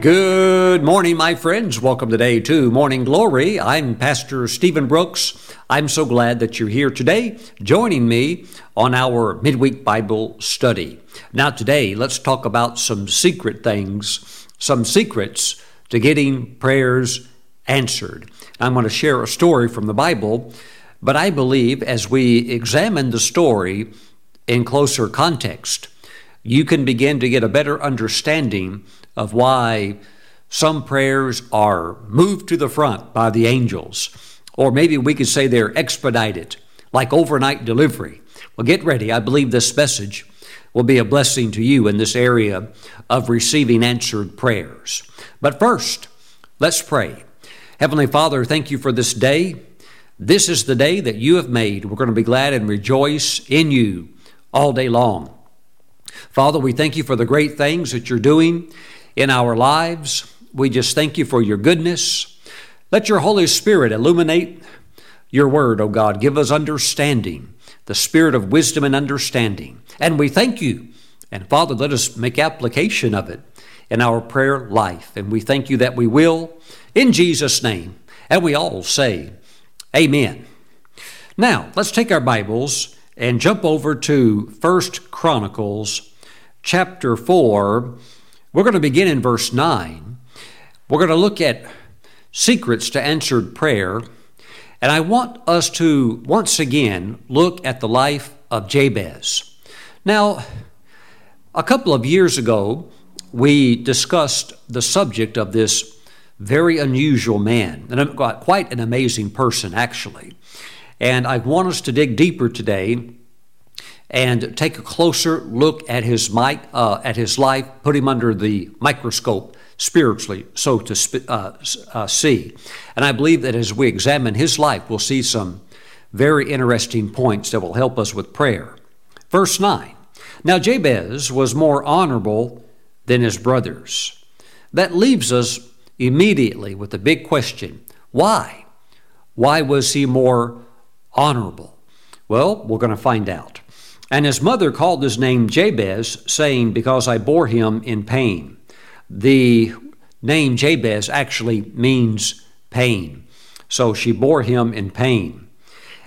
Good morning, my friends. Welcome today to Morning Glory. I'm Pastor Stephen Brooks. I'm so glad that you're here today, joining me on our midweek Bible study. Now, today, let's talk about some secret things, some secrets to getting prayers answered. I'm going to share a story from the Bible, but I believe as we examine the story in closer context, you can begin to get a better understanding of why some prayers are moved to the front by the angels, or maybe we could say they're expedited, like overnight delivery. Well, get ready. I believe this message will be a blessing to you in this area of receiving answered prayers. But first, let's pray. Heavenly Father, thank you for this day. This is the day that you have made. We're going to be glad and rejoice in you all day long. Father, we thank you for the great things that you're doing in our lives. We just thank you for your goodness. Let your Holy Spirit illuminate your word, O God. Give us understanding, the spirit of wisdom and understanding. And we thank you. And Father, let us make application of it in our prayer life. And we thank you that we will in Jesus' name. And we all say, Amen. Now, let's take our Bibles and jump over to First Chronicles chapter 4 we're going to begin in verse 9. We're going to look at secrets to answered prayer. And I want us to once again look at the life of Jabez. Now, a couple of years ago, we discussed the subject of this very unusual man, and quite an amazing person, actually. And I want us to dig deeper today and take a closer look at his mic, uh, at his life, put him under the microscope spiritually, so to sp- uh, uh, see. And I believe that as we examine his life, we'll see some very interesting points that will help us with prayer. Verse 9 Now Jabez was more honorable than his brothers. That leaves us immediately with the big question why? Why was he more honorable? Well, we're going to find out. And his mother called his name Jabez, saying, Because I bore him in pain. The name Jabez actually means pain. So she bore him in pain.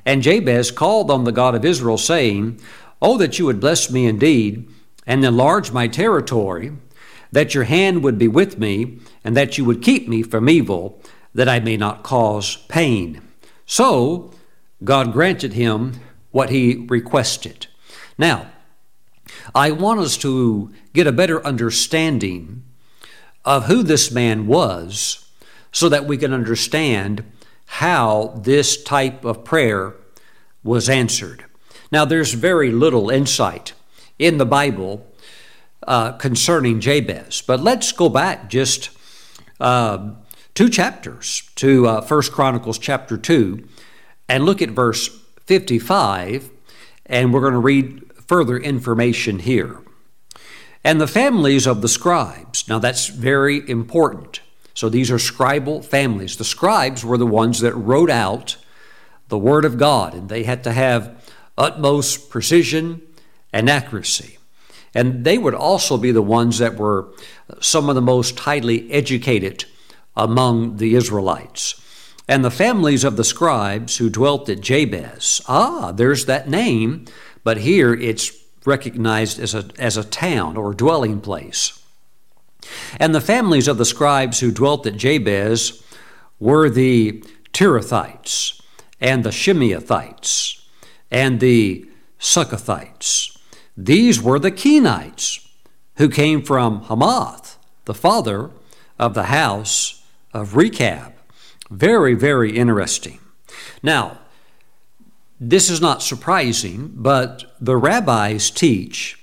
And Jabez called on the God of Israel, saying, Oh, that you would bless me indeed, and enlarge my territory, that your hand would be with me, and that you would keep me from evil, that I may not cause pain. So God granted him what he requested. Now, I want us to get a better understanding of who this man was so that we can understand how this type of prayer was answered. Now, there's very little insight in the Bible uh, concerning Jabez, but let's go back just uh, two chapters to uh, First Chronicles chapter 2 and look at verse 55, and we're going to read further information here. And the families of the scribes. Now that's very important. So these are scribal families. The scribes were the ones that wrote out the Word of God, and they had to have utmost precision and accuracy. And they would also be the ones that were some of the most highly educated among the Israelites. And the families of the scribes who dwelt at Jabez, ah, there's that name but here it's recognized as a, as a town or dwelling place. And the families of the scribes who dwelt at Jabez were the Tirathites and the Shimeathites and the Suchathites. These were the Kenites who came from Hammath, the father of the house of Rechab. Very, very interesting. Now, this is not surprising, but the rabbis teach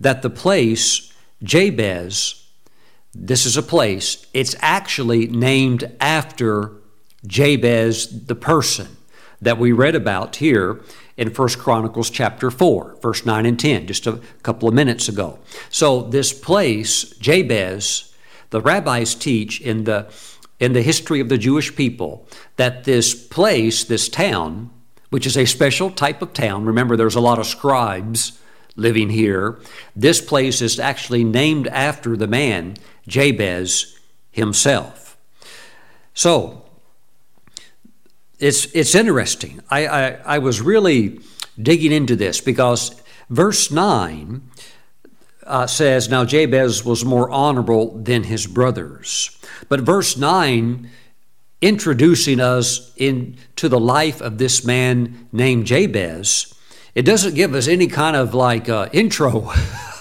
that the place Jabez, this is a place, it's actually named after Jabez, the person that we read about here in 1 Chronicles chapter 4, verse 9 and 10, just a couple of minutes ago. So this place, Jabez, the rabbis teach in the in the history of the Jewish people that this place, this town, which is a special type of town. Remember, there's a lot of scribes living here. This place is actually named after the man, Jabez, himself. So, it's, it's interesting. I, I, I was really digging into this because verse 9 uh, says, Now Jabez was more honorable than his brothers. But verse 9, introducing us into the life of this man named Jabez, it doesn't give us any kind of like uh, intro.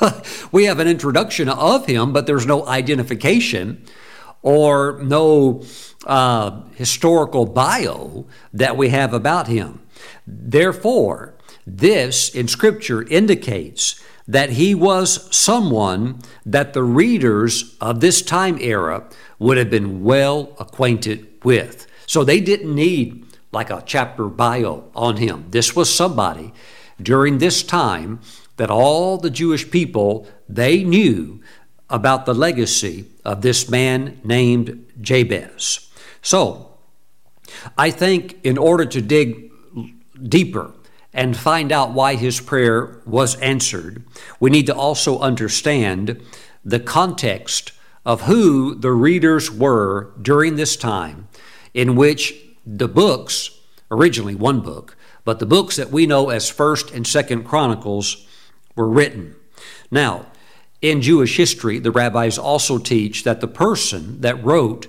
we have an introduction of him, but there's no identification or no uh, historical bio that we have about him. Therefore, this in Scripture indicates that he was someone that the readers of this time era would have been well acquainted with. So they didn't need like a chapter bio on him. This was somebody during this time that all the Jewish people they knew about the legacy of this man named Jabez. So, I think in order to dig deeper and find out why his prayer was answered, we need to also understand the context of who the readers were during this time in which the books, originally one book, but the books that we know as 1st and 2nd Chronicles were written. Now, in Jewish history, the rabbis also teach that the person that wrote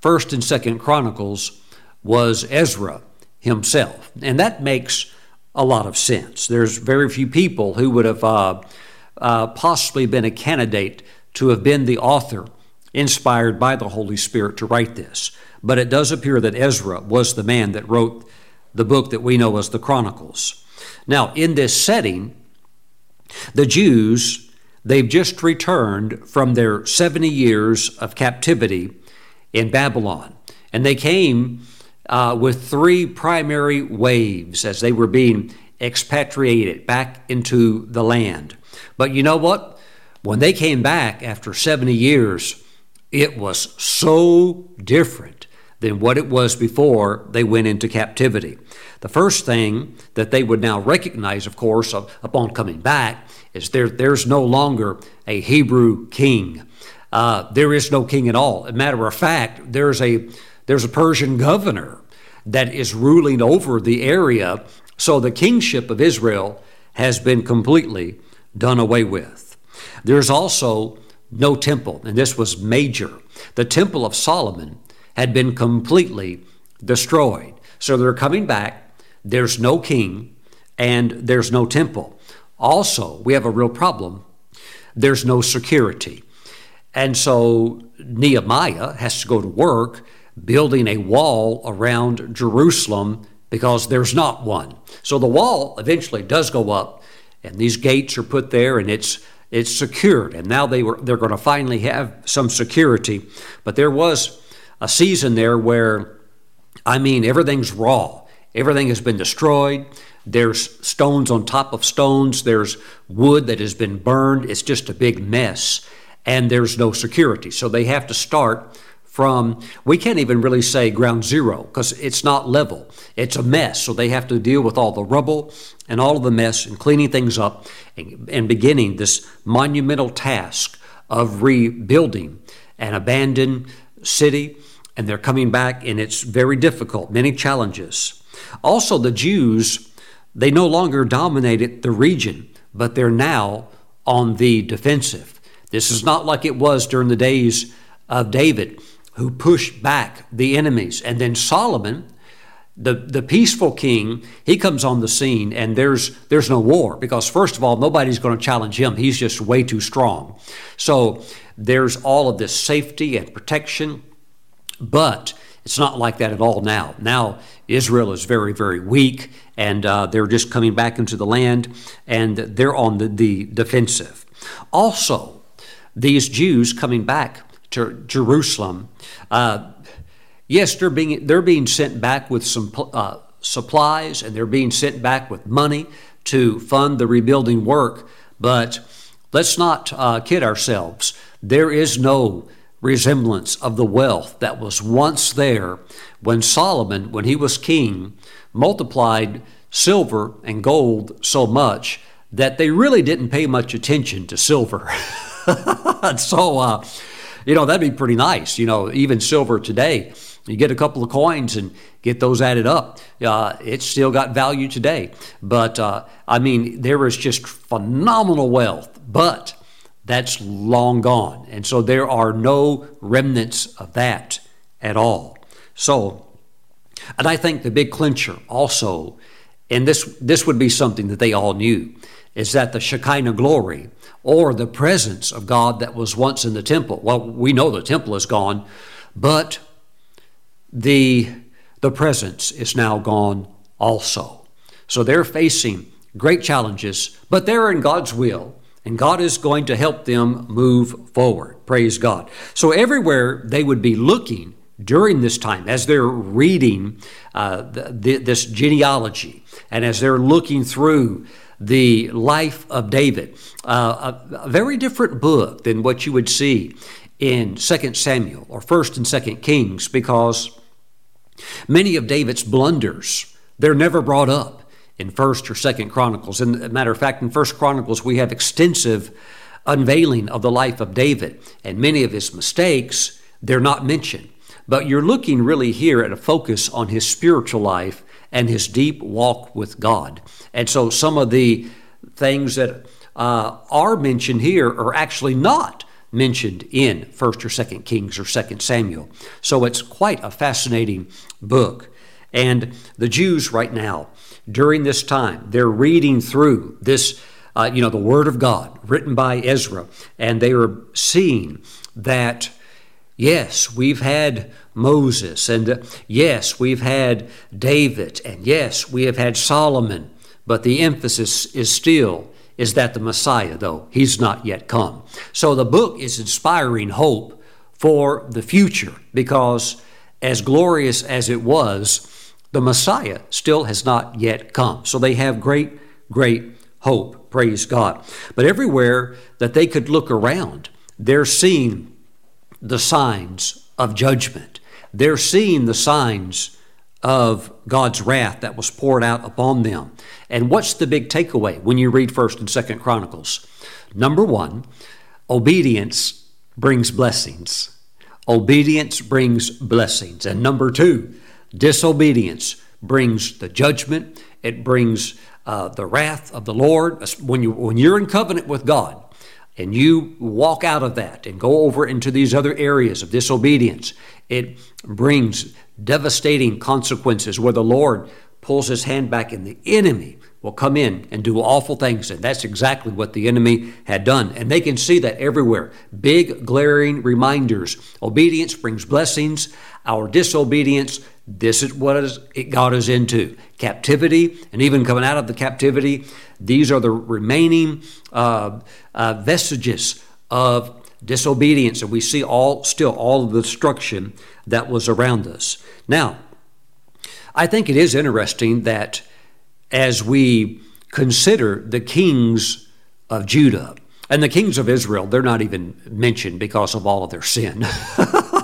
1st and 2nd Chronicles was Ezra himself. And that makes a lot of sense. There's very few people who would have uh, uh, possibly been a candidate to have been the author inspired by the Holy Spirit to write this. But it does appear that Ezra was the man that wrote the book that we know as the Chronicles. Now, in this setting, the Jews, they've just returned from their 70 years of captivity in Babylon. And they came uh, with three primary waves as they were being expatriated back into the land. But you know what? When they came back after 70 years, it was so different than what it was before they went into captivity. The first thing that they would now recognize, of course, upon coming back, is there, there's no longer a Hebrew king. Uh, there is no king at all. As a matter of fact, there's a there's a Persian governor that is ruling over the area. So the kingship of Israel has been completely done away with. There's also no temple, and this was major. The temple of Solomon had been completely destroyed. So they're coming back. There's no king and there's no temple. Also, we have a real problem. There's no security. And so Nehemiah has to go to work building a wall around Jerusalem because there's not one. So the wall eventually does go up, and these gates are put there, and it's it's secured. And now they were they're going to finally have some security. But there was a season there where, I mean, everything's raw. Everything has been destroyed. There's stones on top of stones. There's wood that has been burned. It's just a big mess. And there's no security. So they have to start from, we can't even really say ground zero because it's not level. It's a mess. So they have to deal with all the rubble and all of the mess and cleaning things up and, and beginning this monumental task of rebuilding an abandoned city. And they're coming back, and it's very difficult, many challenges. Also, the Jews, they no longer dominated the region, but they're now on the defensive. This is not like it was during the days of David who pushed back the enemies. And then Solomon, the, the peaceful king, he comes on the scene and there's there's no war because first of all, nobody's going to challenge him. He's just way too strong. So there's all of this safety and protection, but it's not like that at all now. Now Israel is very, very weak, and uh, they're just coming back into the land, and they're on the, the defensive. Also, these Jews coming back to Jerusalem. Uh, yes, they're being, they're being sent back with some uh, supplies and they're being sent back with money to fund the rebuilding work, but let's not uh, kid ourselves. There is no resemblance of the wealth that was once there when Solomon, when he was king, multiplied silver and gold so much that they really didn't pay much attention to silver. so, uh, you know, that'd be pretty nice. You know, even silver today, you get a couple of coins and get those added up. Uh, it's still got value today. But uh, I mean, there is just phenomenal wealth, but that's long gone. And so there are no remnants of that at all. So, and I think the big clincher also, and this, this would be something that they all knew, is that the Shekinah glory or the presence of God that was once in the temple. Well, we know the temple is gone, but the, the presence is now gone also. So they're facing great challenges, but they're in God's will, and God is going to help them move forward. Praise God. So everywhere they would be looking during this time, as they're reading uh, the, the, this genealogy, and as they're looking through the life of David, uh, a, a, very different book than what you would see in 2 Samuel or 1st and 2nd Kings, because many of David's blunders, they're never brought up in 1st or 2nd Chronicles. And matter of fact, in 1st Chronicles, we have extensive unveiling of the life of David, and many of his mistakes, they're not mentioned. But you're looking really here at a focus on his spiritual life and his deep walk with God. And so some of the things that uh, are mentioned here are actually not mentioned in 1st or 2nd Kings or 2nd Samuel. So it's quite a fascinating book. And the Jews right now, during this time, they're reading through this, uh, you know, the Word of God written by Ezra, and they are seeing that Yes, we've had Moses, and uh, yes, we've had David, and yes, we have had Solomon, but the emphasis is still is that the Messiah, though, he's not yet come. So the book is inspiring hope for the future because, as glorious as it was, the Messiah still has not yet come. So they have great, great hope. Praise God. But everywhere that they could look around, they're seeing the signs of judgment. They're seeing the signs of God's wrath that was poured out upon them. And what's the big takeaway when you read 1st and 2nd Chronicles? Number 1, obedience brings blessings. Obedience brings blessings. And number 2, disobedience brings the judgment. It brings uh, the wrath of the Lord. When you when you're in covenant with God, and you walk out of that and go over into these other areas of disobedience, it brings devastating consequences where the Lord pulls his hand back and the enemy will come in and do awful things. And that's exactly what the enemy had done. And they can see that everywhere. Big, glaring reminders. Obedience brings blessings. Our disobedience, this is what it got us into captivity. And even coming out of the captivity, these are the remaining uh, uh, vestiges of disobedience. And we see all still all of the destruction that was around us. Now, I think it is interesting that as we consider the kings of Judah, and the kings of Israel, they're not even mentioned because of all of their sin.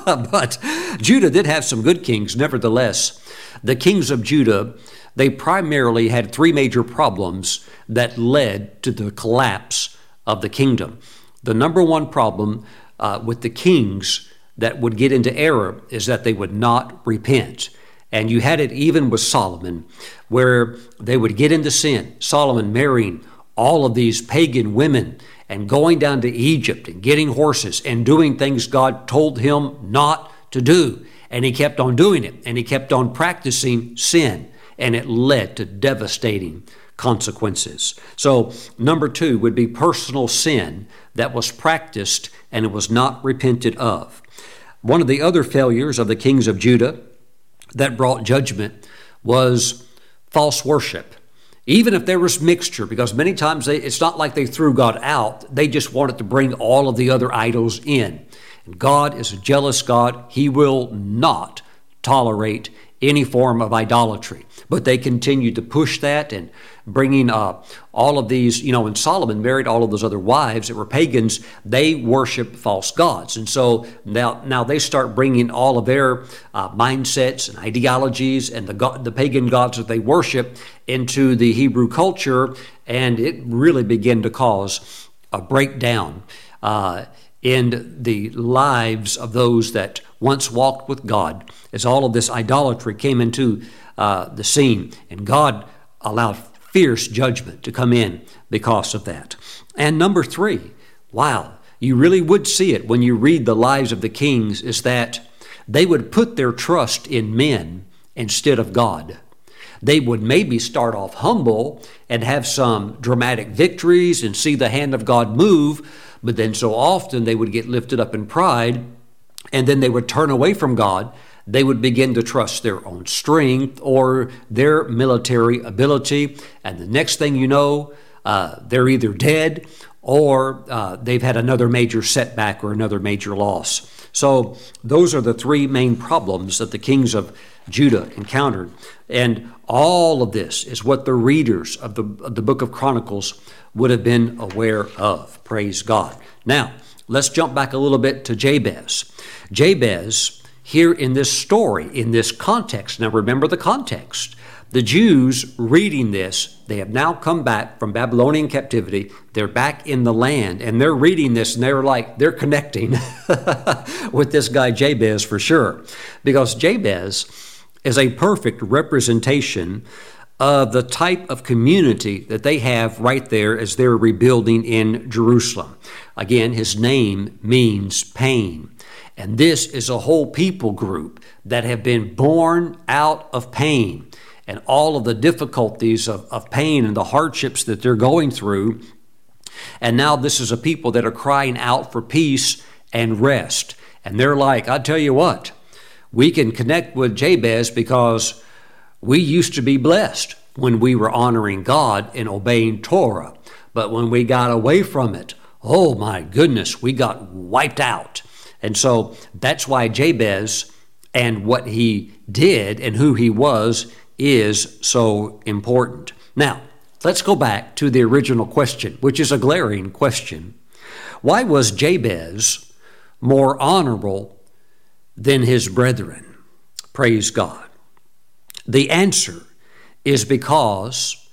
but Judah did have some good kings, nevertheless. The kings of Judah, they primarily had three major problems that led to the collapse of the kingdom. The number one problem uh, with the kings that would get into error is that they would not repent. And you had it even with Solomon, where they would get into sin. Solomon marrying all of these pagan women and going down to Egypt and getting horses and doing things God told him not to do. And he kept on doing it and he kept on practicing sin, and it led to devastating consequences. So, number two would be personal sin that was practiced and it was not repented of. One of the other failures of the kings of Judah that brought judgment was false worship. Even if there was mixture, because many times they, it's not like they threw God out, they just wanted to bring all of the other idols in. And God is a jealous God. He will not tolerate any form of idolatry. But they continued to push that and bringing uh, all of these, you know, when Solomon married all of those other wives that were pagans, they worshiped false gods. And so now, now they start bringing all of their uh, mindsets and ideologies and the, the pagan gods that they worship into the Hebrew culture, and it really began to cause a breakdown uh, in the lives of those that once walked with God as all of this idolatry came into uh, the scene. And God allowed fierce judgment to come in because of that. And number three, wow, you really would see it when you read the lives of the kings, is that they would put their trust in men instead of God. They would maybe start off humble and have some dramatic victories and see the hand of God move, but then so often they would get lifted up in pride and then they would turn away from God. They would begin to trust their own strength or their military ability. And the next thing you know, uh, they're either dead or uh, they've had another major setback or another major loss. So, those are the three main problems that the kings of Judah encountered. And all of this is what the readers of the, of the book of Chronicles would have been aware of. Praise God. Now, let's jump back a little bit to Jabez. Jabez, here in this story, in this context, now remember the context. The Jews reading this, they have now come back from Babylonian captivity. They're back in the land and they're reading this and they're like, they're connecting with this guy Jabez for sure. Because Jabez is a perfect representation of the type of community that they have right there as they're rebuilding in Jerusalem. Again, his name means pain. And this is a whole people group that have been born out of pain and all of the difficulties of, of pain and the hardships that they're going through. And now this is a people that are crying out for peace and rest. And they're like, I tell you what, we can connect with Jabez because we used to be blessed when we were honoring God and obeying Torah. But when we got away from it, oh my goodness, we got wiped out. And so that's why Jabez and what he did and who he was is so important. Now, let's go back to the original question, which is a glaring question. Why was Jabez more honorable than his brethren? Praise God. The answer is because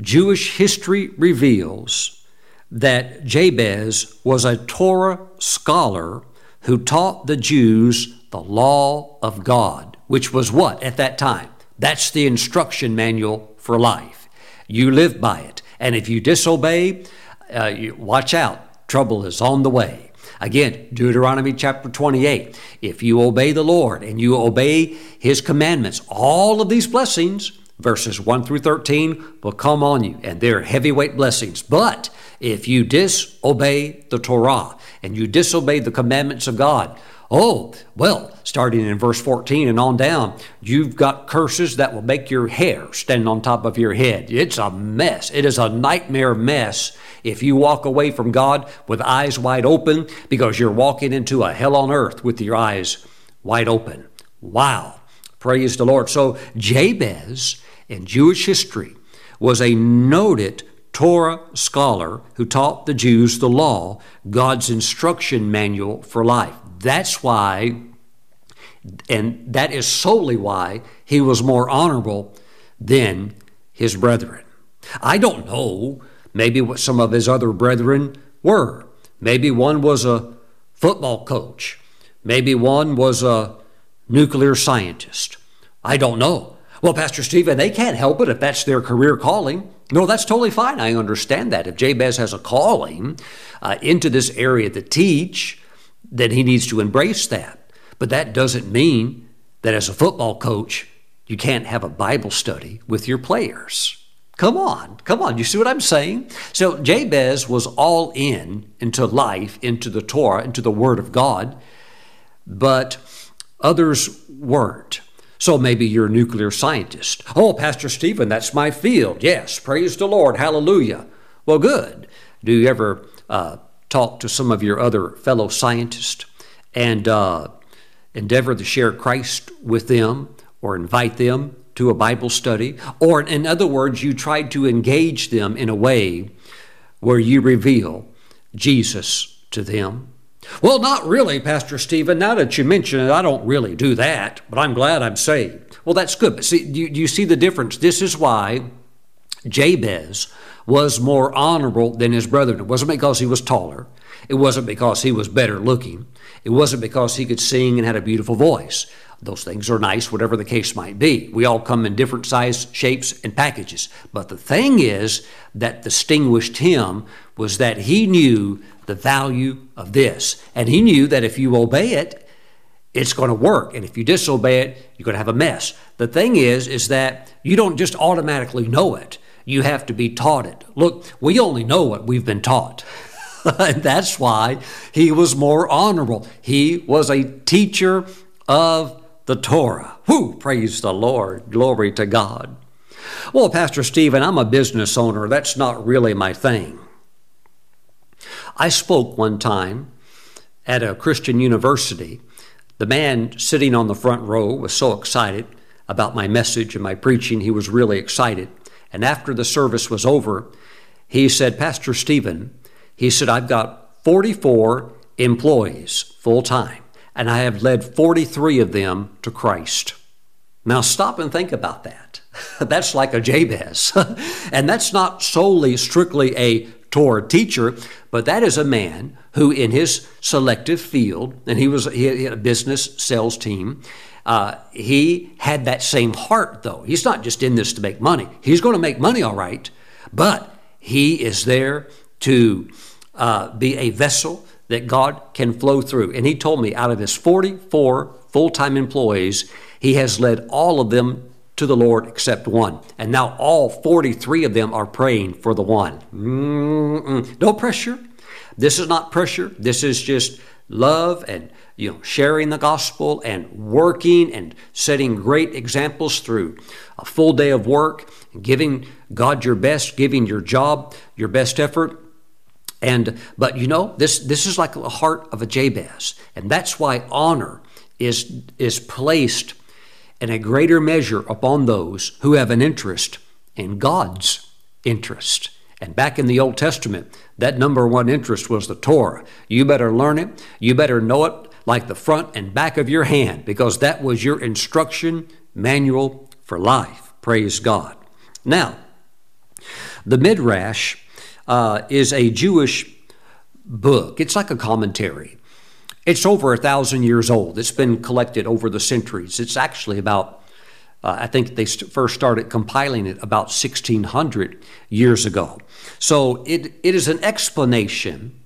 Jewish history reveals that Jabez was a Torah scholar who taught the Jews the law of God, which was what at that time? That's the instruction manual for life. You live by it. And if you disobey, uh, you, watch out, trouble is on the way. Again, Deuteronomy chapter 28. If you obey the Lord and you obey His commandments, all of these blessings, verses 1 through 13, will come on you, and they're heavyweight blessings. But if you disobey the Torah and you disobey the commandments of God, Oh, well, starting in verse 14 and on down, you've got curses that will make your hair stand on top of your head. It's a mess. It is a nightmare mess if you walk away from God with eyes wide open because you're walking into a hell on earth with your eyes wide open. Wow. Praise the Lord. So, Jabez in Jewish history was a noted Torah scholar who taught the Jews the law, God's instruction manual for life. That's why, and that is solely why, he was more honorable than his brethren. I don't know maybe what some of his other brethren were. Maybe one was a football coach. Maybe one was a nuclear scientist. I don't know. Well, Pastor Stephen, they can't help it if that's their career calling. No, that's totally fine. I understand that. If Jabez has a calling uh, into this area to teach, then he needs to embrace that. But that doesn't mean that as a football coach, you can't have a Bible study with your players. Come on, come on. You see what I'm saying? So Jabez was all in into life, into the Torah, into the Word of God, but others weren't. So maybe you're a nuclear scientist. Oh, Pastor Stephen, that's my field. Yes, praise the Lord. Hallelujah. Well, good. Do you ever uh, talk to some of your other fellow scientists and uh, endeavor to share Christ with them or invite them to a Bible study? Or, in other words, you try to engage them in a way where you reveal Jesus to them? Well, not really, Pastor Stephen. Now that you mention it, I don't really do that, but I'm glad I'm saved. Well, that's good. But see, do you, do you see the difference? This is why Jabez was more honorable than his brethren. It wasn't because he was taller. It wasn't because he was better looking. It wasn't because he could sing and had a beautiful voice. Those things are nice, whatever the case might be. We all come in different size, shapes, and packages. But the thing is that distinguished him was that he knew the value of this. And he knew that if you obey it, it's going to work. And if you disobey it, you're going to have a mess. The thing is, is that you don't just automatically know it. You have to be taught it. Look, we only know what we've been taught. and that's why he was more honorable. He was a teacher of the Torah. Whoo, praise the Lord. Glory to God. Well, Pastor Stephen, I'm a business owner. That's not really my thing. I spoke one time at a Christian university. The man sitting on the front row was so excited about my message and my preaching, he was really excited. And after the service was over, he said, Pastor Stephen, he said, I've got 44 employees full time, and I have led 43 of them to Christ. Now stop and think about that. that's like a Jabez. and that's not solely strictly a Torah teacher, but that is a man who, in his selective field, and he was he had a business sales team, uh, he had that same heart, though. He's not just in this to make money. He's going to make money, all right, but he is there to uh, be a vessel that God can flow through. And he told me out of his 44 full time employees, he has led all of them to the Lord except one. And now all 43 of them are praying for the one. Mm-mm. No pressure. This is not pressure. This is just love and you know sharing the gospel and working and setting great examples through a full day of work, giving God your best, giving your job your best effort. And but you know this this is like the heart of a Jabez, and that's why honor is is placed in a greater measure upon those who have an interest in God's interest. And back in the Old Testament, that number one interest was the Torah. You better learn it. You better know it like the front and back of your hand because that was your instruction manual for life. Praise God. Now, the Midrash uh, is a Jewish book, it's like a commentary. It's over a thousand years old. It's been collected over the centuries. It's actually about, uh, I think they st- first started compiling it about 1600 years ago. So it, it is an explanation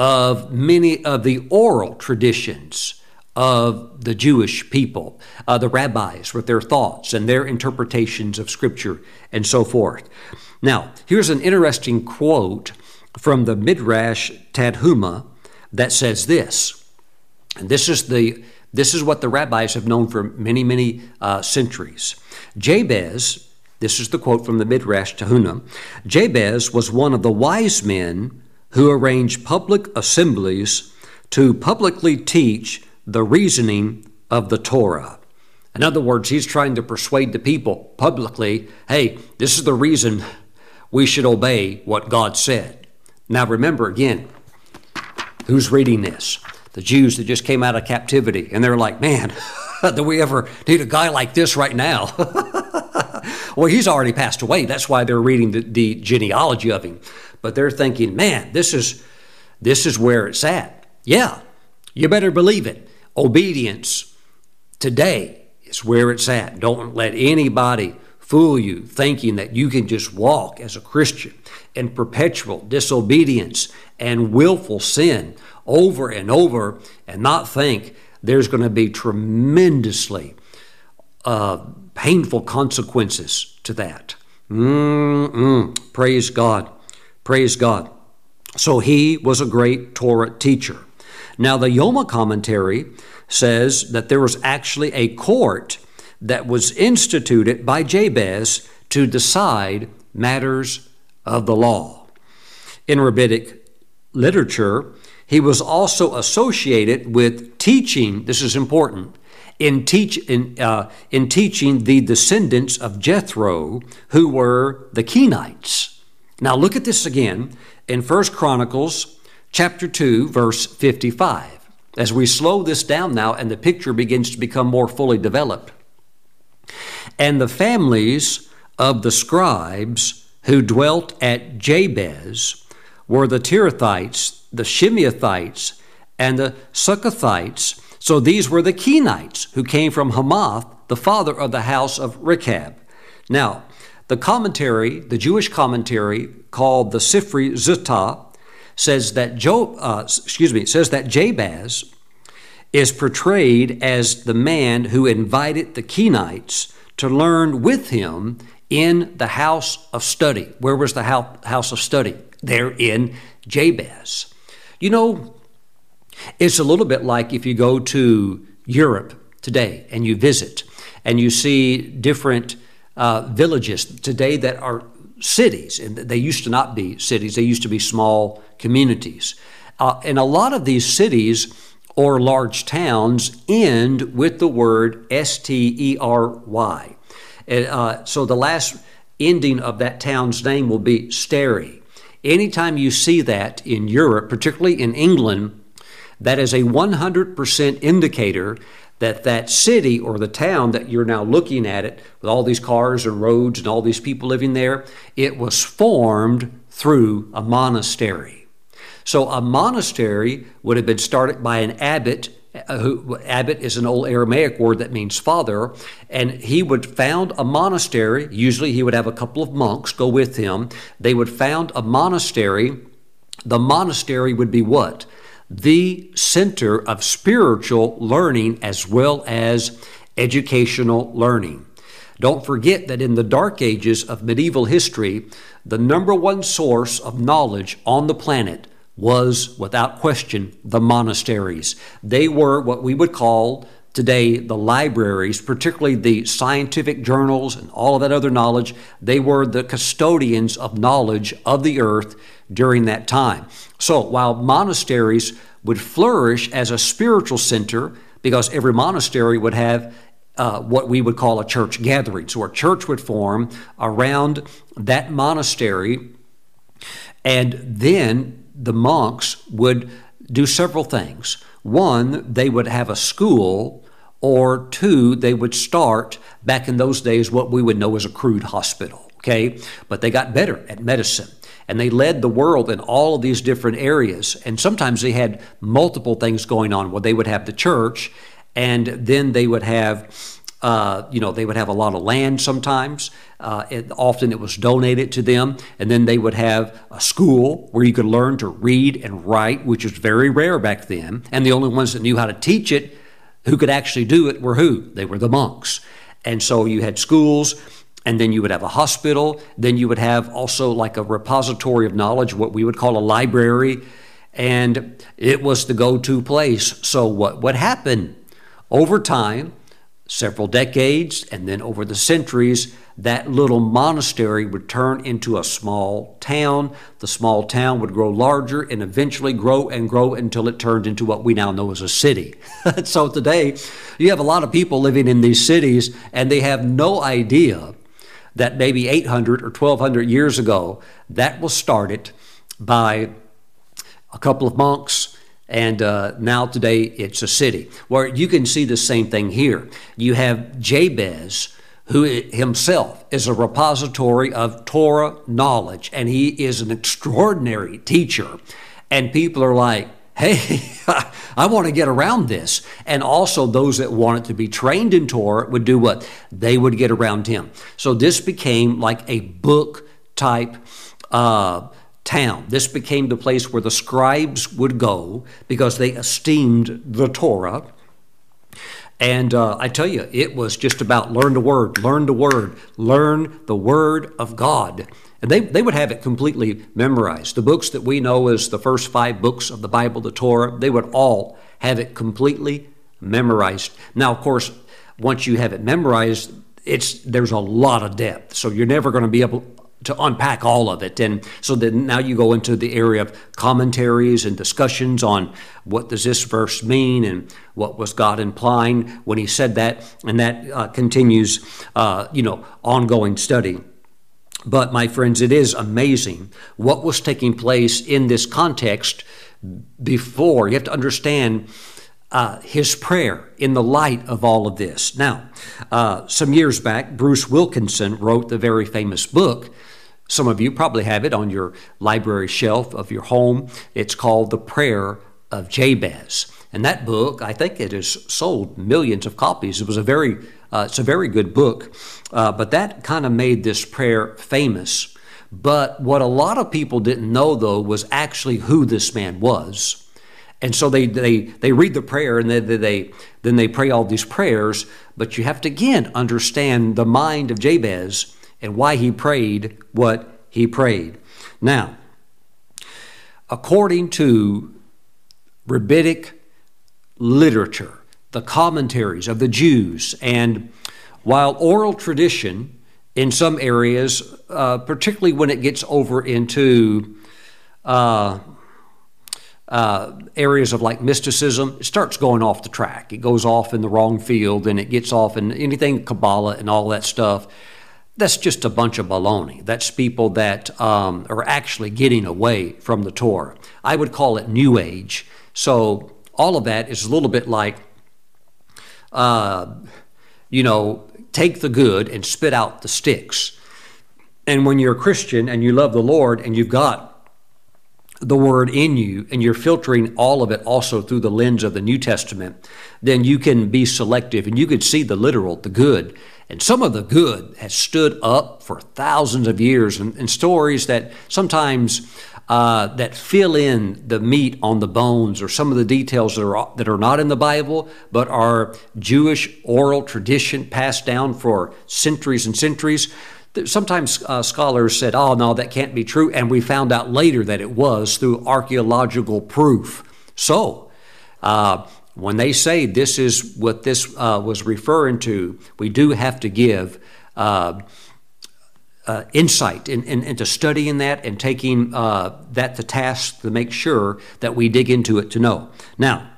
of many of the oral traditions of the Jewish people, uh, the rabbis with their thoughts and their interpretations of Scripture and so forth. Now, here's an interesting quote from the Midrash Tanhuma that says this. And this is the this is what the rabbis have known for many, many uh, centuries. Jabez, this is the quote from the Midrash Tanhuma, Jabez was one of the wise men who arranged public assemblies to publicly teach the reasoning of the Torah. In other words, he's trying to persuade the people publicly hey, this is the reason we should obey what God said. Now, remember again, who's reading this? the Jews that just came out of captivity, and they're like, man, do we ever need a guy like this right now? well, he's already passed away. That's why they're reading the, the genealogy of him. But they're thinking, man, this is this is where it's at. Yeah, you better believe it. Obedience today is where it's at. Don't let anybody fool you thinking that you can just walk as a Christian in perpetual disobedience and willful sin over and over and not think there's going to be tremendously uh, painful consequences to that. Mm-mm. Praise God. Praise God. So he was a great Torah teacher. Now, the Yoma commentary says that there was actually a court that was instituted by Jabez to decide matters of the law. In rabbinic literature, he was also associated with teaching, this is important, in, teach, in, uh, in teaching the descendants of Jethro, who were the Kenites. Now look at this again in 1 Chronicles chapter 2, verse 55. As we slow this down now and the picture begins to become more fully developed. And the families of the scribes who dwelt at Jabez were the Tirathites, the Shimeathites, and the Suchathites. So these were the Kenites who came from Hammath, the father of the house of Rechab. Now, the commentary, the Jewish commentary called the Sifri Zutta, says that Job, uh, excuse me, says that Jabez is portrayed as the man who invited the Kenites to learn with him in the house of study. Where was the house of study? There in Jabez. You know, it's a little bit like if you go to Europe today and you visit and you see different uh, villages today that are cities, and they used to not be cities, they used to be small communities. Uh, and a lot of these cities or large towns end with the word S T E R Y. Uh, so the last ending of that town's name will be Steri. Anytime you see that in Europe, particularly in England, that is a 100% indicator that that city or the town that you're now looking at it with all these cars and roads and all these people living there it was formed through a monastery so a monastery would have been started by an abbot uh, who, abbot is an old Aramaic word that means father, and he would found a monastery. Usually, he would have a couple of monks go with him. They would found a monastery. The monastery would be what? The center of spiritual learning as well as educational learning. Don't forget that in the dark ages of medieval history, the number one source of knowledge on the planet was, without question, the monasteries. They were what we would call today the libraries, particularly the scientific journals and all of that other knowledge. They were the custodians of knowledge of the earth during that time. So while monasteries would flourish as a spiritual center, because every monastery would have uh, what we would call a church gathering. So a church would form around that monastery, and then the monks would do several things. One, they would have a school, or two, they would start back in those days what we would know as a crude hospital. Okay, but they got better at medicine and they led the world in all of these different areas. And sometimes they had multiple things going on. Well, they would have the church, and then they would have uh, you know, they would have a lot of land sometimes. Uh, it, often it was donated to them. And then they would have a school where you could learn to read and write, which was very rare back then. And the only ones that knew how to teach it, who could actually do it, were who? They were the monks. And so you had schools. And then you would have a hospital. Then you would have also like a repository of knowledge, what we would call a library. And it was the go to place. So, what, what happened over time, several decades, and then over the centuries, that little monastery would turn into a small town. The small town would grow larger and eventually grow and grow until it turned into what we now know as a city. so today, you have a lot of people living in these cities, and they have no idea that maybe 800 or 1200 years ago, that was started by a couple of monks and uh, now today it's a city. Where you can see the same thing here. You have Jabez, who himself is a repository of Torah knowledge, and he is an extraordinary teacher. And people are like, hey, I want to get around this. And also, those that wanted to be trained in Torah would do what? They would get around him. So, this became like a book type uh, town. This became the place where the scribes would go because they esteemed the Torah. And uh, I tell you, it was just about learn the word, learn the word, learn the word of God. And they, they would have it completely memorized. The books that we know as the first five books of the Bible, the Torah, they would all have it completely memorized. Now, of course, once you have it memorized, it's there's a lot of depth. So you're never going to be able to unpack all of it. And so then now you go into the area of commentaries and discussions on what does this verse mean and what was God implying when he said that. And that uh, continues, uh, you know, ongoing study. But my friends, it is amazing what was taking place in this context before. You have to understand uh, his prayer in the light of all of this. Now, uh, some years back, Bruce Wilkinson wrote the very famous book Some of you probably have it on your library shelf of your home. It's called The Prayer of Jabez. And that book, I think it has sold millions of copies. It was a very, uh, it's a very good book. Uh, but that kind of made this prayer famous. But what a lot of people didn't know, though, was actually who this man was. And so they, they, they read the prayer and they, they, then they pray all these prayers. But you have to again understand the mind of Jabez and why he prayed what he prayed. Now, according to rabbinic literature, the commentaries of the Jews, and while oral tradition in some areas, uh, particularly when it gets over into uh, uh, areas of like mysticism, it starts going off the track. It goes off in the wrong field and it gets off in anything Kabbalah and all that stuff. That's just a bunch of baloney. That's people that um, are actually getting away from the Torah. I would call it New Age. So all of that is a little bit like, uh, you know, take the good and spit out the sticks. And when you're a Christian and you love the Lord and you've got the word in you and you're filtering all of it also through the lens of the New Testament, then you can be selective and you could see the literal, the good. And some of the good has stood up for thousands of years and, and stories that sometimes uh, that fill in the meat on the bones or some of the details that are, that are not in the Bible, but are Jewish oral tradition passed down for centuries and centuries. Sometimes uh, scholars said, oh, no, that can't be true. And we found out later that it was through archaeological proof. So, uh, when they say this is what this uh, was referring to, we do have to give uh, uh, insight in, in, into studying that and taking uh, that to task to make sure that we dig into it to know. Now,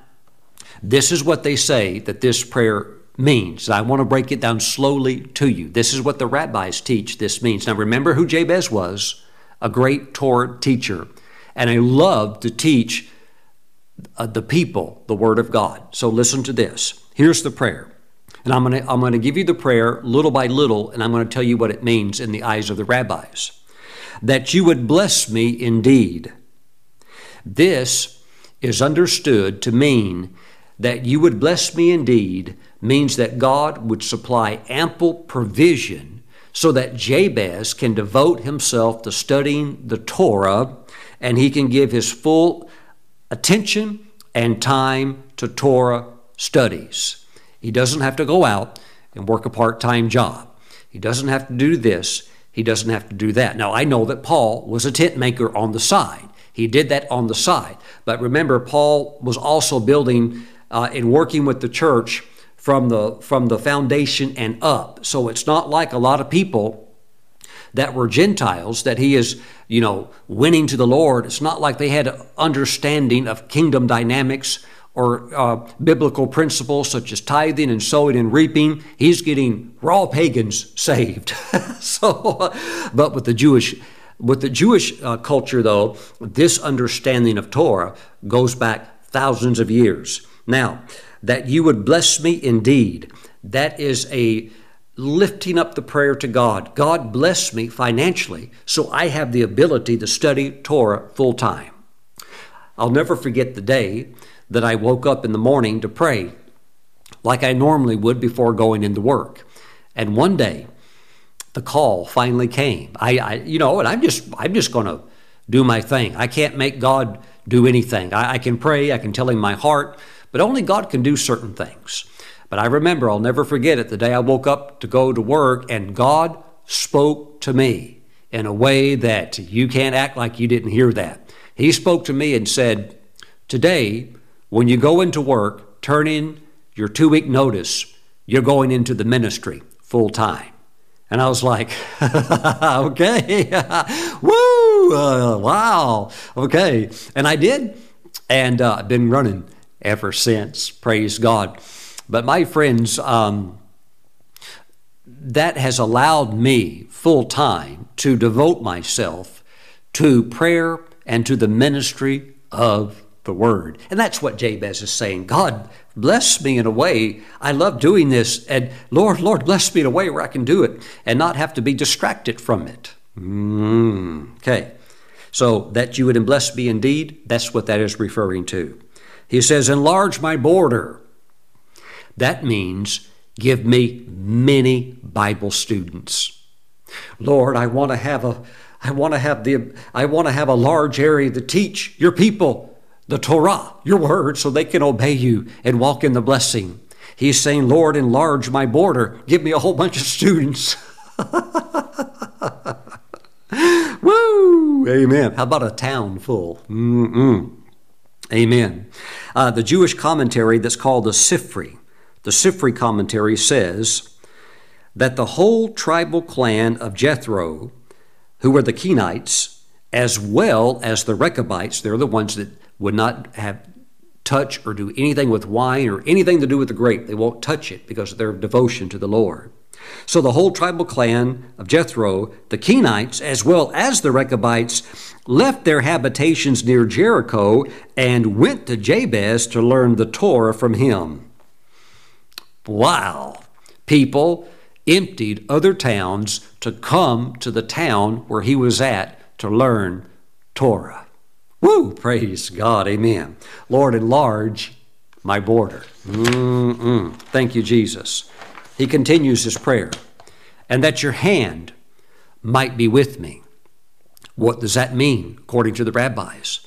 this is what they say that this prayer means. I want to break it down slowly to you. This is what the rabbis teach this means. Now, remember who Jabez was a great Torah teacher, and he loved to teach uh, the people the Word of God. So, listen to this. Here's the prayer. And I'm going to I'm going to give you the prayer little by little, and I'm going to tell you what it means in the eyes of the rabbis. That you would bless me indeed. This is understood to mean that you would bless me indeed means that God would supply ample provision so that Jabez can devote himself to studying the Torah and he can give his full attention and time to Torah studies. He doesn't have to go out and work a part time job. He doesn't have to do this. He doesn't have to do that. Now, I know that Paul was a tent maker on the side. He did that on the side. But remember, Paul was also building uh, and working with the church from the from the foundation and up. So it's not like a lot of people that were Gentiles that he is, you know, winning to the Lord. It's not like they had an understanding of kingdom dynamics or uh, biblical principles such as tithing and sowing and reaping. He's getting raw pagans saved. so, but with the Jewish with the Jewish uh, culture, though, this understanding of Torah goes back thousands of years. Now, that you would bless me indeed. That is a lifting up the prayer to God. God bless me financially so I have the ability to study Torah full time. I'll never forget the day that I woke up in the morning to pray like I normally would before going into work. And one day, the call finally came. I, I you know, and I'm just, I'm just going to do my thing. I can't make God do anything. I, I can pray. I can tell Him my heart. But only God can do certain things. But I remember, I'll never forget it, the day I woke up to go to work and God spoke to me in a way that you can't act like you didn't hear that. He spoke to me and said, Today, when you go into work, turn in your two week notice, you're going into the ministry full time. And I was like, okay, woo, uh, wow, okay. And I did. And uh, I've been running ever since. Praise God. But my friends, um, that has allowed me full time to devote myself to prayer and to the ministry of the Word. And that's what Jabez is saying. God, bless me in a way. I love doing this. And Lord, Lord, bless me in a way where I can do it and not have to be distracted from it. Mm, okay. So that you would bless me indeed, that's what that is referring to. He says, Enlarge my border. That means give me many Bible students. Lord, I want to have a I want to have the I want to have a large area to teach your people the Torah, your word, so they can obey you and walk in the blessing. He's saying, Lord, enlarge my border. Give me a whole bunch of students. Woo! Amen. How about a town full? Mm-mm. Amen. Uh, the Jewish commentary that's called the Sifri, the Sifri commentary says that the whole tribal clan of Jethro, who were the Kenites, as well as the Rechabites, they're the ones that would not have touch or do anything with wine or anything to do with the grape. They won't touch it because of their devotion to the Lord. So the whole tribal clan of Jethro, the Kenites, as well as the Rechabites, left their habitations near Jericho and went to Jabez to learn the Torah from him. Wow! People emptied other towns to come to the town where he was at to learn Torah. Woo! Praise God. Amen. Lord, enlarge my border. Mm-mm. Thank you, Jesus. He continues his prayer, and that your hand might be with me. What does that mean, according to the rabbis?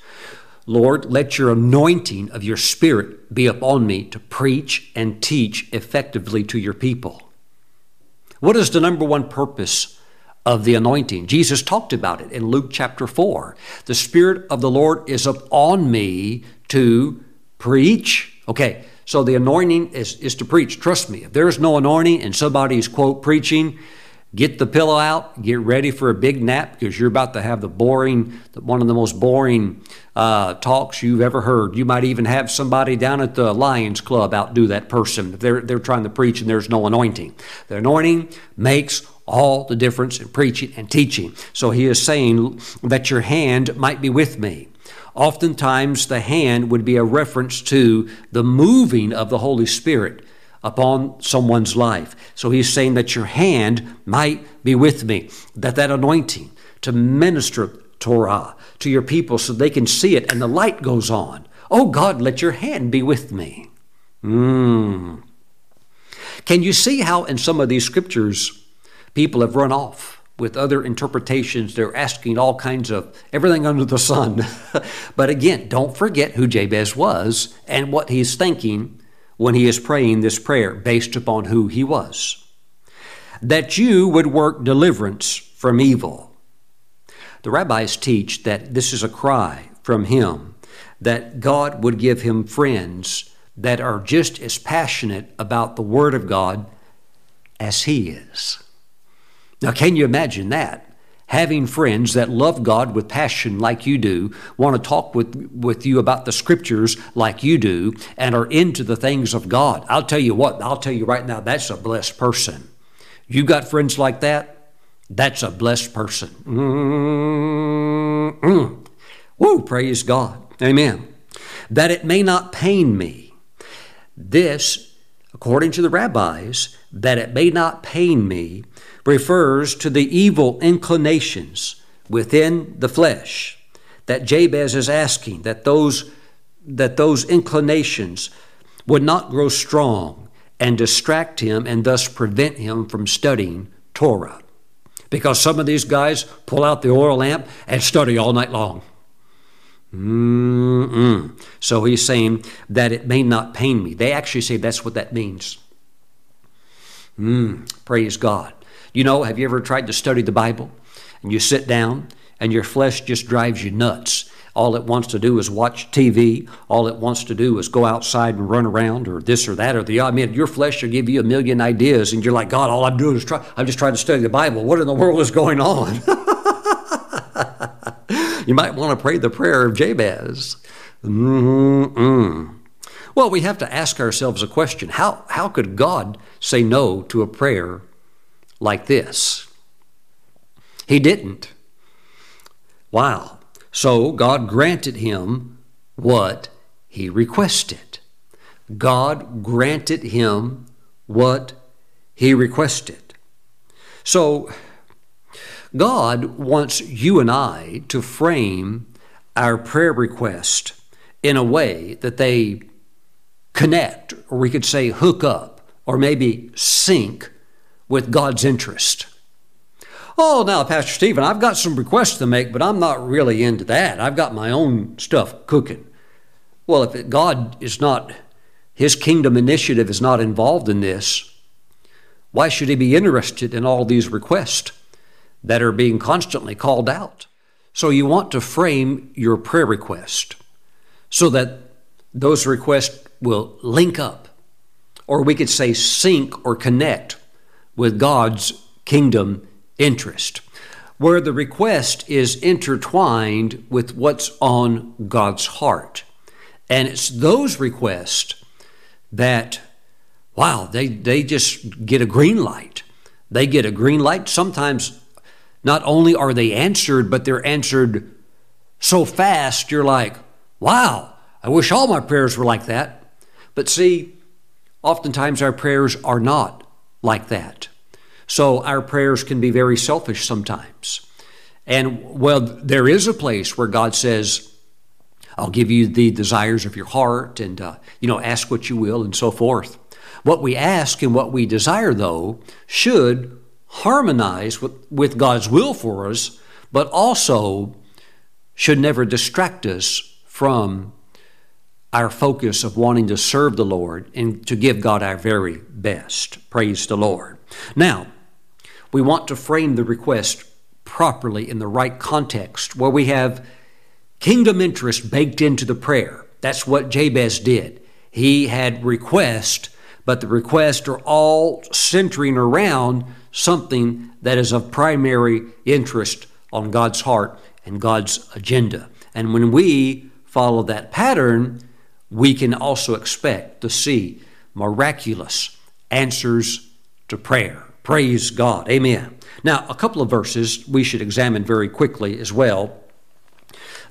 Lord, let your anointing of your Spirit be upon me to preach and teach effectively to your people. What is the number one purpose of the anointing? Jesus talked about it in Luke chapter 4. The Spirit of the Lord is upon me to preach. Okay, so the anointing is, is to preach. Trust me, if there's no anointing and somebody's, quote, preaching, get the pillow out, get ready for a big nap because you're about to have the boring, one of the most boring uh, talks you've ever heard. You might even have somebody down at the Lions Club outdo that person if they're, they're trying to preach and there's no anointing. The anointing makes all the difference in preaching and teaching. So he is saying that your hand might be with me. Oftentimes, the hand would be a reference to the moving of the Holy Spirit upon someone's life. So he's saying that your hand might be with me, that that anointing to minister Torah to your people so they can see it and the light goes on. Oh God, let your hand be with me. Mm. Can you see how in some of these scriptures people have run off? with other interpretations. They're asking all kinds of everything under the sun. but again, don't forget who Jabez was and what he's thinking when he is praying this prayer based upon who he was. That you would work deliverance from evil. The rabbis teach that this is a cry from him that God would give him friends that are just as passionate about the Word of God as he is. Now, can you imagine that? Having friends that love God with passion like you do, want to talk with, with you about the scriptures like you do, and are into the things of God. I'll tell you what, I'll tell you right now, that's a blessed person. You got friends like that? That's a blessed person. Mm-mm. Woo, praise God. Amen. That it may not pain me. This, according to the rabbis, that it may not pain me refers to the evil inclinations within the flesh that Jabez is asking that those that those inclinations would not grow strong and distract him and thus prevent him from studying Torah. Because some of these guys pull out the oil lamp and study all night long. Mm-mm. So he's saying that it may not pain me. They actually say that's what that means. Mm, praise God. You know, have you ever tried to study the Bible and you sit down and your flesh just drives you nuts? All it wants to do is watch TV. All it wants to do is go outside and run around or this or that or the other. I mean, your flesh will give you a million ideas and you're like, God, all I'm doing is try, I'm just trying to study the Bible. What in the world is going on? you might want to pray the prayer of Jabez. Mm-mm. Well, we have to ask ourselves a question. How, how could God say no to a prayer like this. He didn't. Wow. So God granted him what he requested. God granted him what he requested. So God wants you and I to frame our prayer request in a way that they connect, or we could say hook up, or maybe sync with God's interest. Oh, now, Pastor Stephen, I've got some requests to make, but I'm not really into that. I've got my own stuff cooking. Well, if God is not, His kingdom initiative is not involved in this, why should He be interested in all these requests that are being constantly called out? So you want to frame your prayer request so that those requests will link up, or we could say sync or connect with God's kingdom interest, where the request is intertwined with what's on God's heart. And it's those requests that, wow, they, they just get a green light. They get a green light. Sometimes not only are they answered, but they're answered so fast, you're like, wow, I wish all my prayers were like that. But see, oftentimes our prayers are not like that. So our prayers can be very selfish sometimes. And well, there is a place where God says, I'll give you the desires of your heart and, uh, you know, ask what you will and so forth. What we ask and what we desire, though, should harmonize with, with God's will for us, but also should never distract us from our focus of wanting to serve the Lord and to give God our very best. Praise the Lord. Now, we want to frame the request properly in the right context where we have kingdom interest baked into the prayer. That's what Jabez did. He had request, but the requests are all centering around something that is of primary interest on God's heart and God's agenda. And when we follow that pattern, we can also expect to see miraculous answers to prayer. Praise God. Amen. Now, a couple of verses we should examine very quickly as well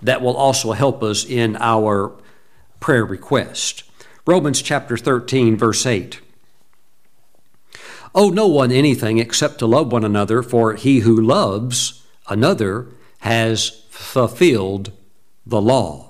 that will also help us in our prayer request. Romans chapter 13, verse 8. Owe no one anything except to love one another, for he who loves another has fulfilled the law.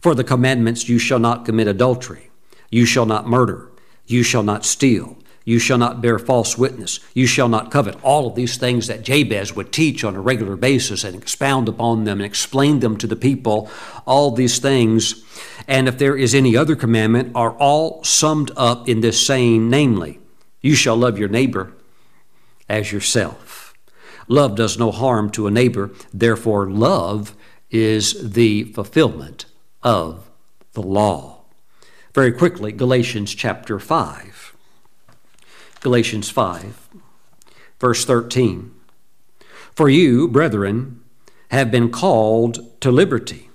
For the commandments, you shall not commit adultery, you shall not murder, you shall not steal you shall not bear false witness. You shall not covet. All of these things that Jabez would teach on a regular basis and expound upon them and explain them to the people, all these things, and if there is any other commandment, are all summed up in this saying, namely, you shall love your neighbor as yourself. Love does no harm to a neighbor, therefore, love is the fulfillment of the law. Very quickly, Galatians chapter 5. Galatians 5, verse 13. For you, brethren, have been called to liberty.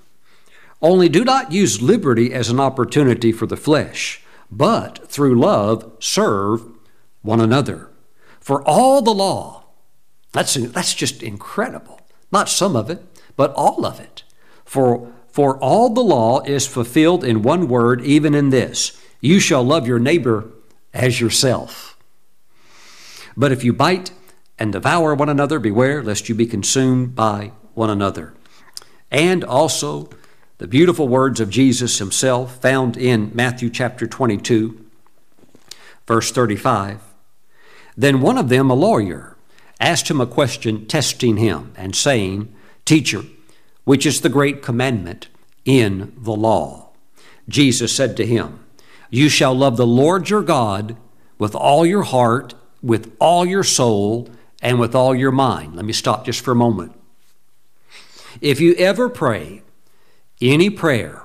Only do not use liberty as an opportunity for the flesh, but through love serve one another. For all the law, that's, that's just incredible. Not some of it, but all of it. For, for all the law is fulfilled in one word, even in this you shall love your neighbor as yourself. But if you bite and devour one another, beware lest you be consumed by one another. And also the beautiful words of Jesus himself found in Matthew chapter 22, verse 35. Then one of them, a lawyer, asked him a question, testing him, and saying, Teacher, which is the great commandment in the law? Jesus said to him, You shall love the Lord your God with all your heart with all your soul and with all your mind. Let me stop just for a moment. If you ever pray any prayer,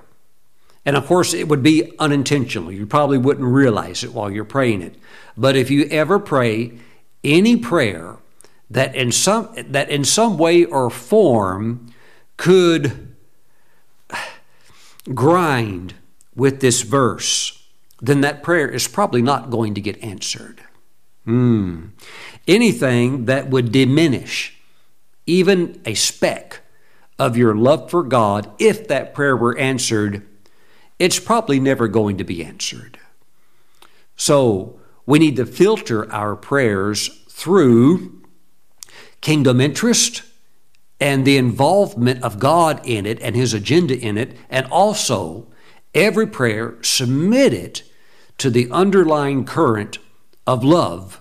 and of course it would be unintentional, you probably wouldn't realize it while you're praying it, but if you ever pray any prayer that in some that in some way or form could grind with this verse, then that prayer is probably not going to get answered. Hmm. Anything that would diminish even a speck of your love for God, if that prayer were answered, it's probably never going to be answered. So we need to filter our prayers through kingdom interest and the involvement of God in it and His agenda in it, and also every prayer submitted to the underlying current of love,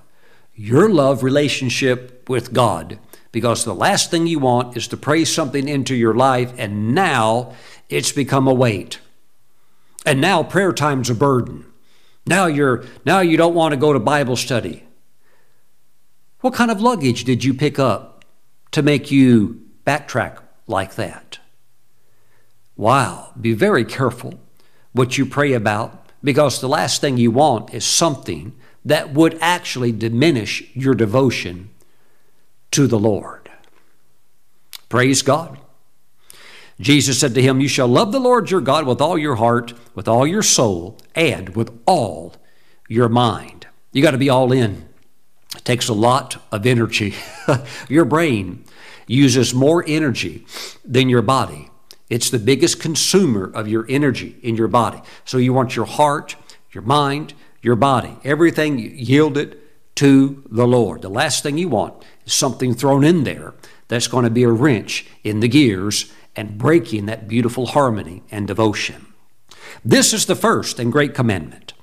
your love relationship with God. Because the last thing you want is to pray something into your life and now it's become a weight. And now prayer time's a burden. Now you're now you don't want to go to Bible study. What kind of luggage did you pick up to make you backtrack like that? Wow, be very careful what you pray about because the last thing you want is something that would actually diminish your devotion to the Lord. Praise God. Jesus said to him, You shall love the Lord your God with all your heart, with all your soul, and with all your mind. You got to be all in. It takes a lot of energy. your brain uses more energy than your body. It's the biggest consumer of your energy in your body. So you want your heart, your mind, your body, everything yielded to the Lord. The last thing you want is something thrown in there that's going to be a wrench in the gears and breaking that beautiful harmony and devotion. This is the first and great commandment.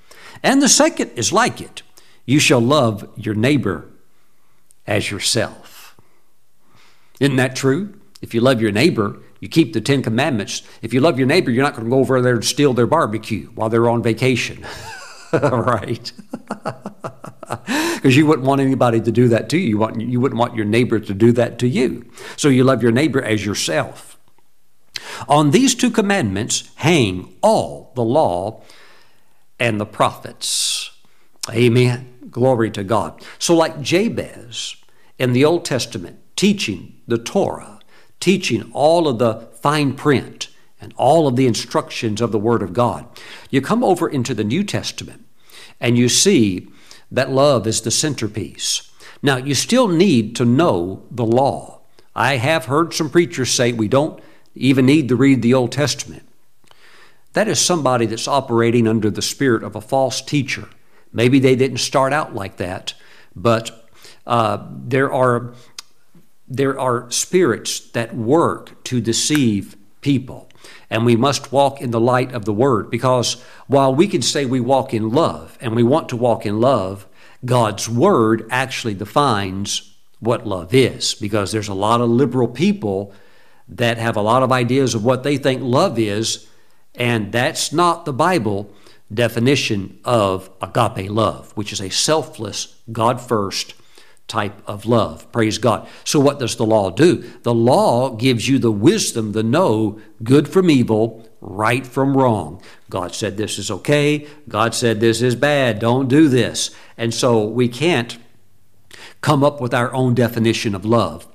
And the second is like it you shall love your neighbor as yourself. Isn't that true? If you love your neighbor, you keep the Ten Commandments. If you love your neighbor, you're not going to go over there and steal their barbecue while they're on vacation. right? Because you wouldn't want anybody to do that to you. You, want, you wouldn't want your neighbor to do that to you. So you love your neighbor as yourself. On these two commandments hang all the law and the prophets. Amen. Glory to God. So, like Jabez in the Old Testament, teaching the Torah, teaching all of the fine print and all of the instructions of the Word of God, you come over into the New Testament and you see that love is the centerpiece. Now, you still need to know the law. I have heard some preachers say we don't even need to read the Old Testament. That is somebody that's operating under the spirit of a false teacher. Maybe they didn't start out like that, but uh, there are there are spirits that work to deceive people. And we must walk in the light of the Word because while we can say we walk in love and we want to walk in love, God's Word actually defines what love is because there's a lot of liberal people that have a lot of ideas of what they think love is, and that's not the Bible definition of agape love, which is a selfless, God first type of love. Praise God. So, what does the law do? The law gives you the wisdom to know good from evil, right from wrong. God said this is okay. God said this is bad. Don't do this. And so, we can't come up with our own definition of love.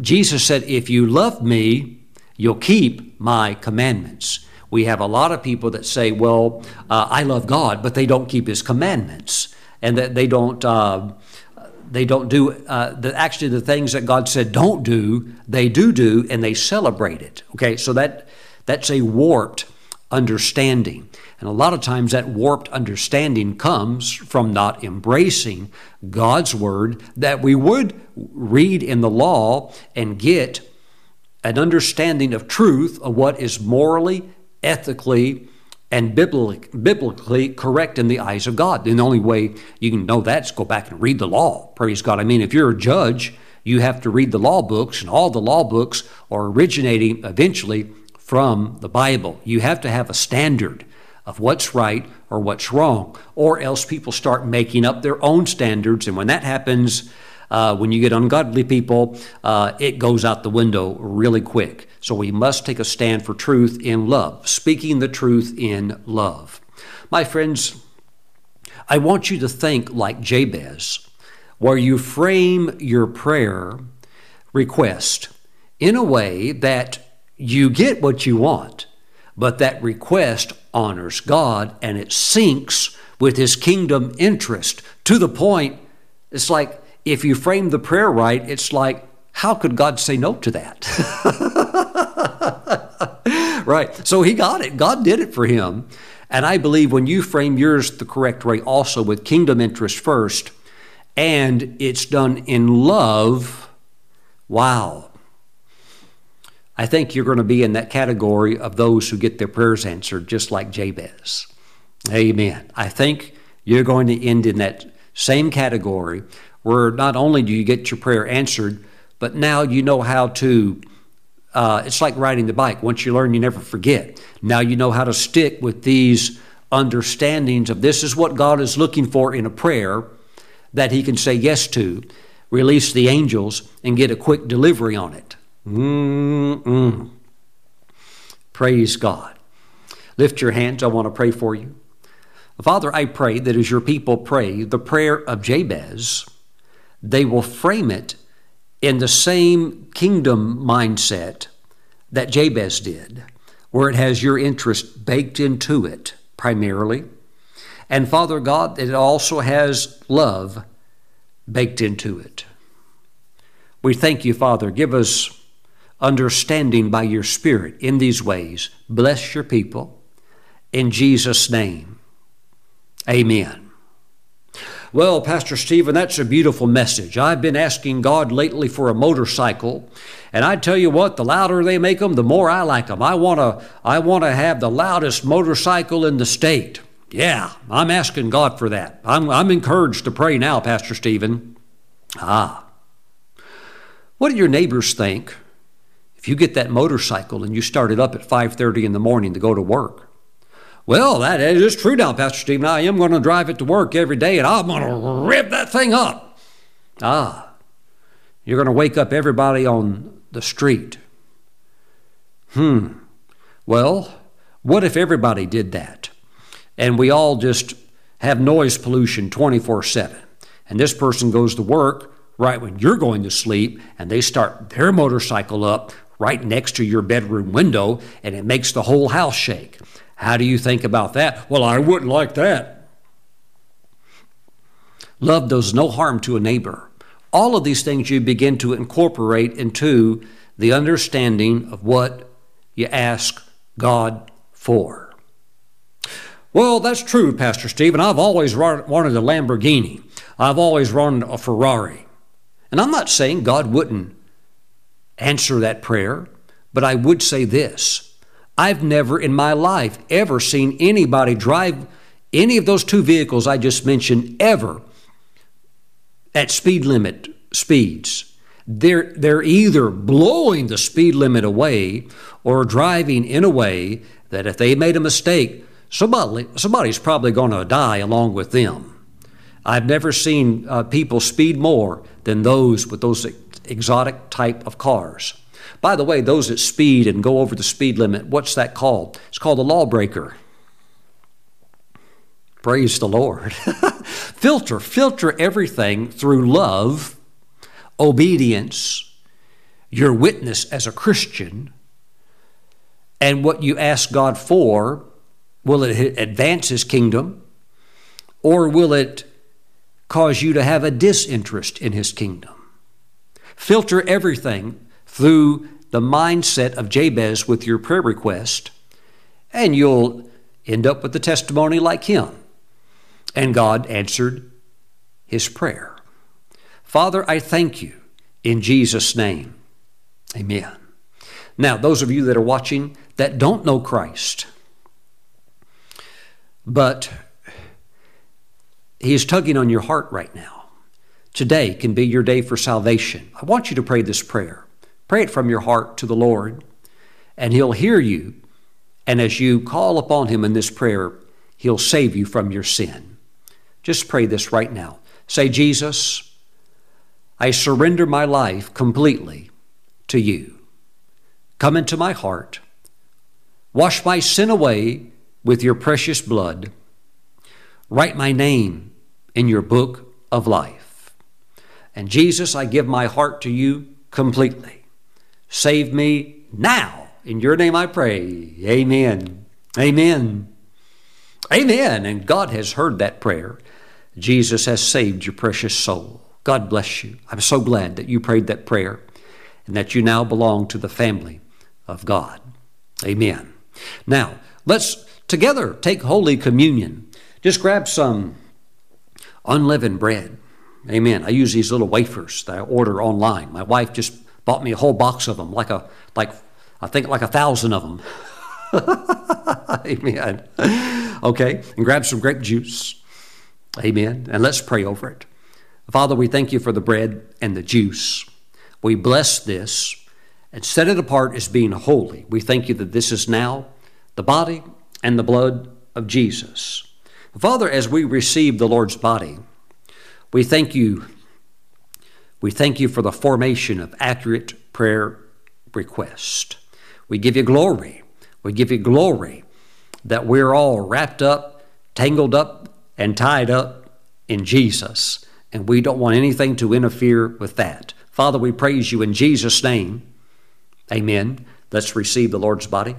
Jesus said, If you love me, you'll keep my commandments. We have a lot of people that say, Well, uh, I love God, but they don't keep his commandments. And that they don't. Uh, they don't do uh, the, actually the things that God said don't do, they do do, and they celebrate it. Okay, so that that's a warped understanding. And a lot of times that warped understanding comes from not embracing God's word that we would read in the law and get an understanding of truth of what is morally, ethically, and biblically correct in the eyes of God. And the only way you can know that is go back and read the law. Praise God. I mean, if you're a judge, you have to read the law books, and all the law books are originating eventually from the Bible. You have to have a standard of what's right or what's wrong, or else people start making up their own standards. And when that happens, uh, when you get ungodly people, uh, it goes out the window really quick. So we must take a stand for truth in love, speaking the truth in love. My friends, I want you to think like Jabez, where you frame your prayer request in a way that you get what you want, but that request honors God and it syncs with his kingdom interest to the point it's like if you frame the prayer right, it's like, how could God say no to that? right. So he got it. God did it for him. And I believe when you frame yours the correct way, also with kingdom interest first, and it's done in love, wow. I think you're going to be in that category of those who get their prayers answered, just like Jabez. Amen. I think you're going to end in that same category where not only do you get your prayer answered, but now you know how to. Uh, it's like riding the bike. Once you learn, you never forget. Now you know how to stick with these understandings of this is what God is looking for in a prayer that He can say yes to, release the angels, and get a quick delivery on it. Mm-mm. Praise God. Lift your hands. I want to pray for you. Father, I pray that as your people pray the prayer of Jabez, they will frame it in the same kingdom mindset that Jabez did, where it has your interest baked into it primarily. And Father God, it also has love baked into it. We thank you, Father. Give us understanding by your Spirit in these ways. Bless your people. In Jesus' name, amen. Well, Pastor Stephen, that's a beautiful message. I've been asking God lately for a motorcycle, and I tell you what, the louder they make them, the more I like them. I want to I want to have the loudest motorcycle in the state. Yeah, I'm asking God for that. I'm, I'm encouraged to pray now, Pastor Stephen. Ah. What do your neighbors think if you get that motorcycle and you start it up at 5:30 in the morning to go to work, well, that is true now, Pastor Stephen. I am going to drive it to work every day and I'm going to rip that thing up. Ah, you're going to wake up everybody on the street. Hmm. Well, what if everybody did that? And we all just have noise pollution 24 7. And this person goes to work right when you're going to sleep and they start their motorcycle up right next to your bedroom window and it makes the whole house shake. How do you think about that? Well, I wouldn't like that. Love does no harm to a neighbor. All of these things you begin to incorporate into the understanding of what you ask God for. Well, that's true, Pastor Stephen. I've always wanted a Lamborghini. I've always wanted a Ferrari. And I'm not saying God wouldn't answer that prayer, but I would say this I've never in my life ever seen anybody drive any of those two vehicles I just mentioned ever at speed limit speeds. They're, they're either blowing the speed limit away or driving in a way that if they made a mistake, somebody, somebody's probably going to die along with them. I've never seen uh, people speed more than those with those exotic type of cars. By the way, those that speed and go over the speed limit, what's that called? It's called a lawbreaker. Praise the Lord. filter, filter everything through love, obedience, your witness as a Christian, and what you ask God for. Will it advance His kingdom, or will it cause you to have a disinterest in His kingdom? Filter everything through the mindset of Jabez with your prayer request, and you'll end up with a testimony like him. And God answered his prayer. Father, I thank you in Jesus' name. Amen. Now, those of you that are watching that don't know Christ, but He is tugging on your heart right now. Today can be your day for salvation. I want you to pray this prayer. Pray it from your heart to the Lord, and He'll hear you. And as you call upon Him in this prayer, He'll save you from your sin. Just pray this right now. Say, Jesus, I surrender my life completely to you. Come into my heart. Wash my sin away with your precious blood. Write my name in your book of life. And Jesus, I give my heart to you completely. Save me now. In your name I pray. Amen. Amen. Amen. And God has heard that prayer. Jesus has saved your precious soul. God bless you. I'm so glad that you prayed that prayer and that you now belong to the family of God. Amen. Now, let's together take Holy Communion. Just grab some unleavened bread. Amen. I use these little wafers that I order online. My wife just bought me a whole box of them, like a like I think like a thousand of them. Amen. Okay, and grab some grape juice. Amen. And let's pray over it. Father, we thank you for the bread and the juice. We bless this and set it apart as being holy. We thank you that this is now the body and the blood of Jesus. Father, as we receive the Lord's body, we thank you. We thank you for the formation of accurate prayer request. We give you glory. We give you glory that we're all wrapped up, tangled up, and tied up in Jesus. And we don't want anything to interfere with that. Father, we praise you in Jesus' name. Amen. Let's receive the Lord's body.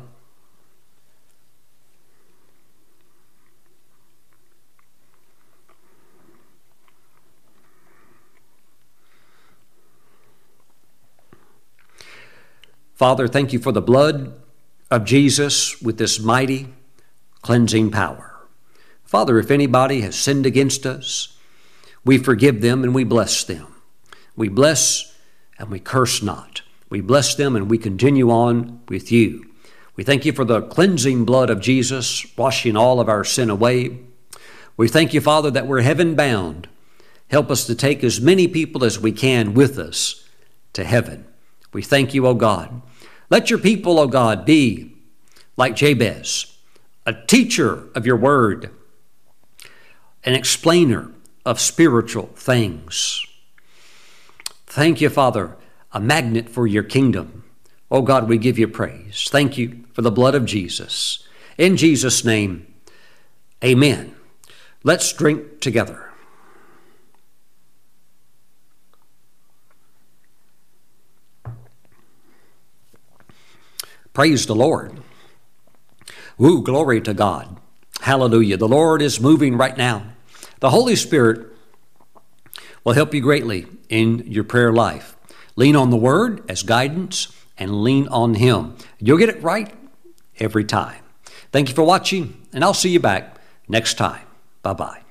Father, thank you for the blood of Jesus with this mighty cleansing power. Father, if anybody has sinned against us, we forgive them and we bless them. We bless and we curse not. We bless them and we continue on with you. We thank you for the cleansing blood of Jesus, washing all of our sin away. We thank you, Father, that we're heaven bound. Help us to take as many people as we can with us to heaven. We thank you, O God. Let your people, O God, be like Jabez, a teacher of your word, an explainer of spiritual things. Thank you, Father, a magnet for your kingdom. Oh God, we give you praise. Thank you for the blood of Jesus. In Jesus' name, amen. Let's drink together. Praise the Lord. Woo, glory to God. Hallelujah. The Lord is moving right now. The Holy Spirit will help you greatly in your prayer life. Lean on the Word as guidance and lean on Him. You'll get it right every time. Thank you for watching, and I'll see you back next time. Bye bye.